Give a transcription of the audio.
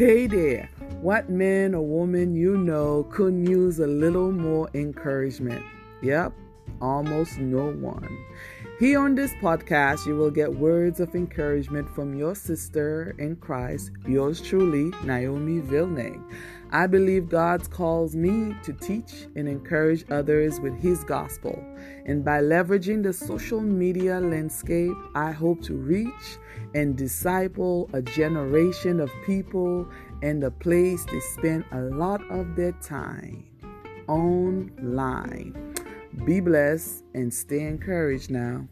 Hey there, what man or woman you know couldn't use a little more encouragement? Yep, almost no one. Here on this podcast, you will get words of encouragement from your sister in Christ, yours truly, Naomi Villeneuve. I believe God calls me to teach and encourage others with His gospel. And by leveraging the social media landscape, I hope to reach and disciple a generation of people and a place they spend a lot of their time online. Be blessed and stay encouraged now.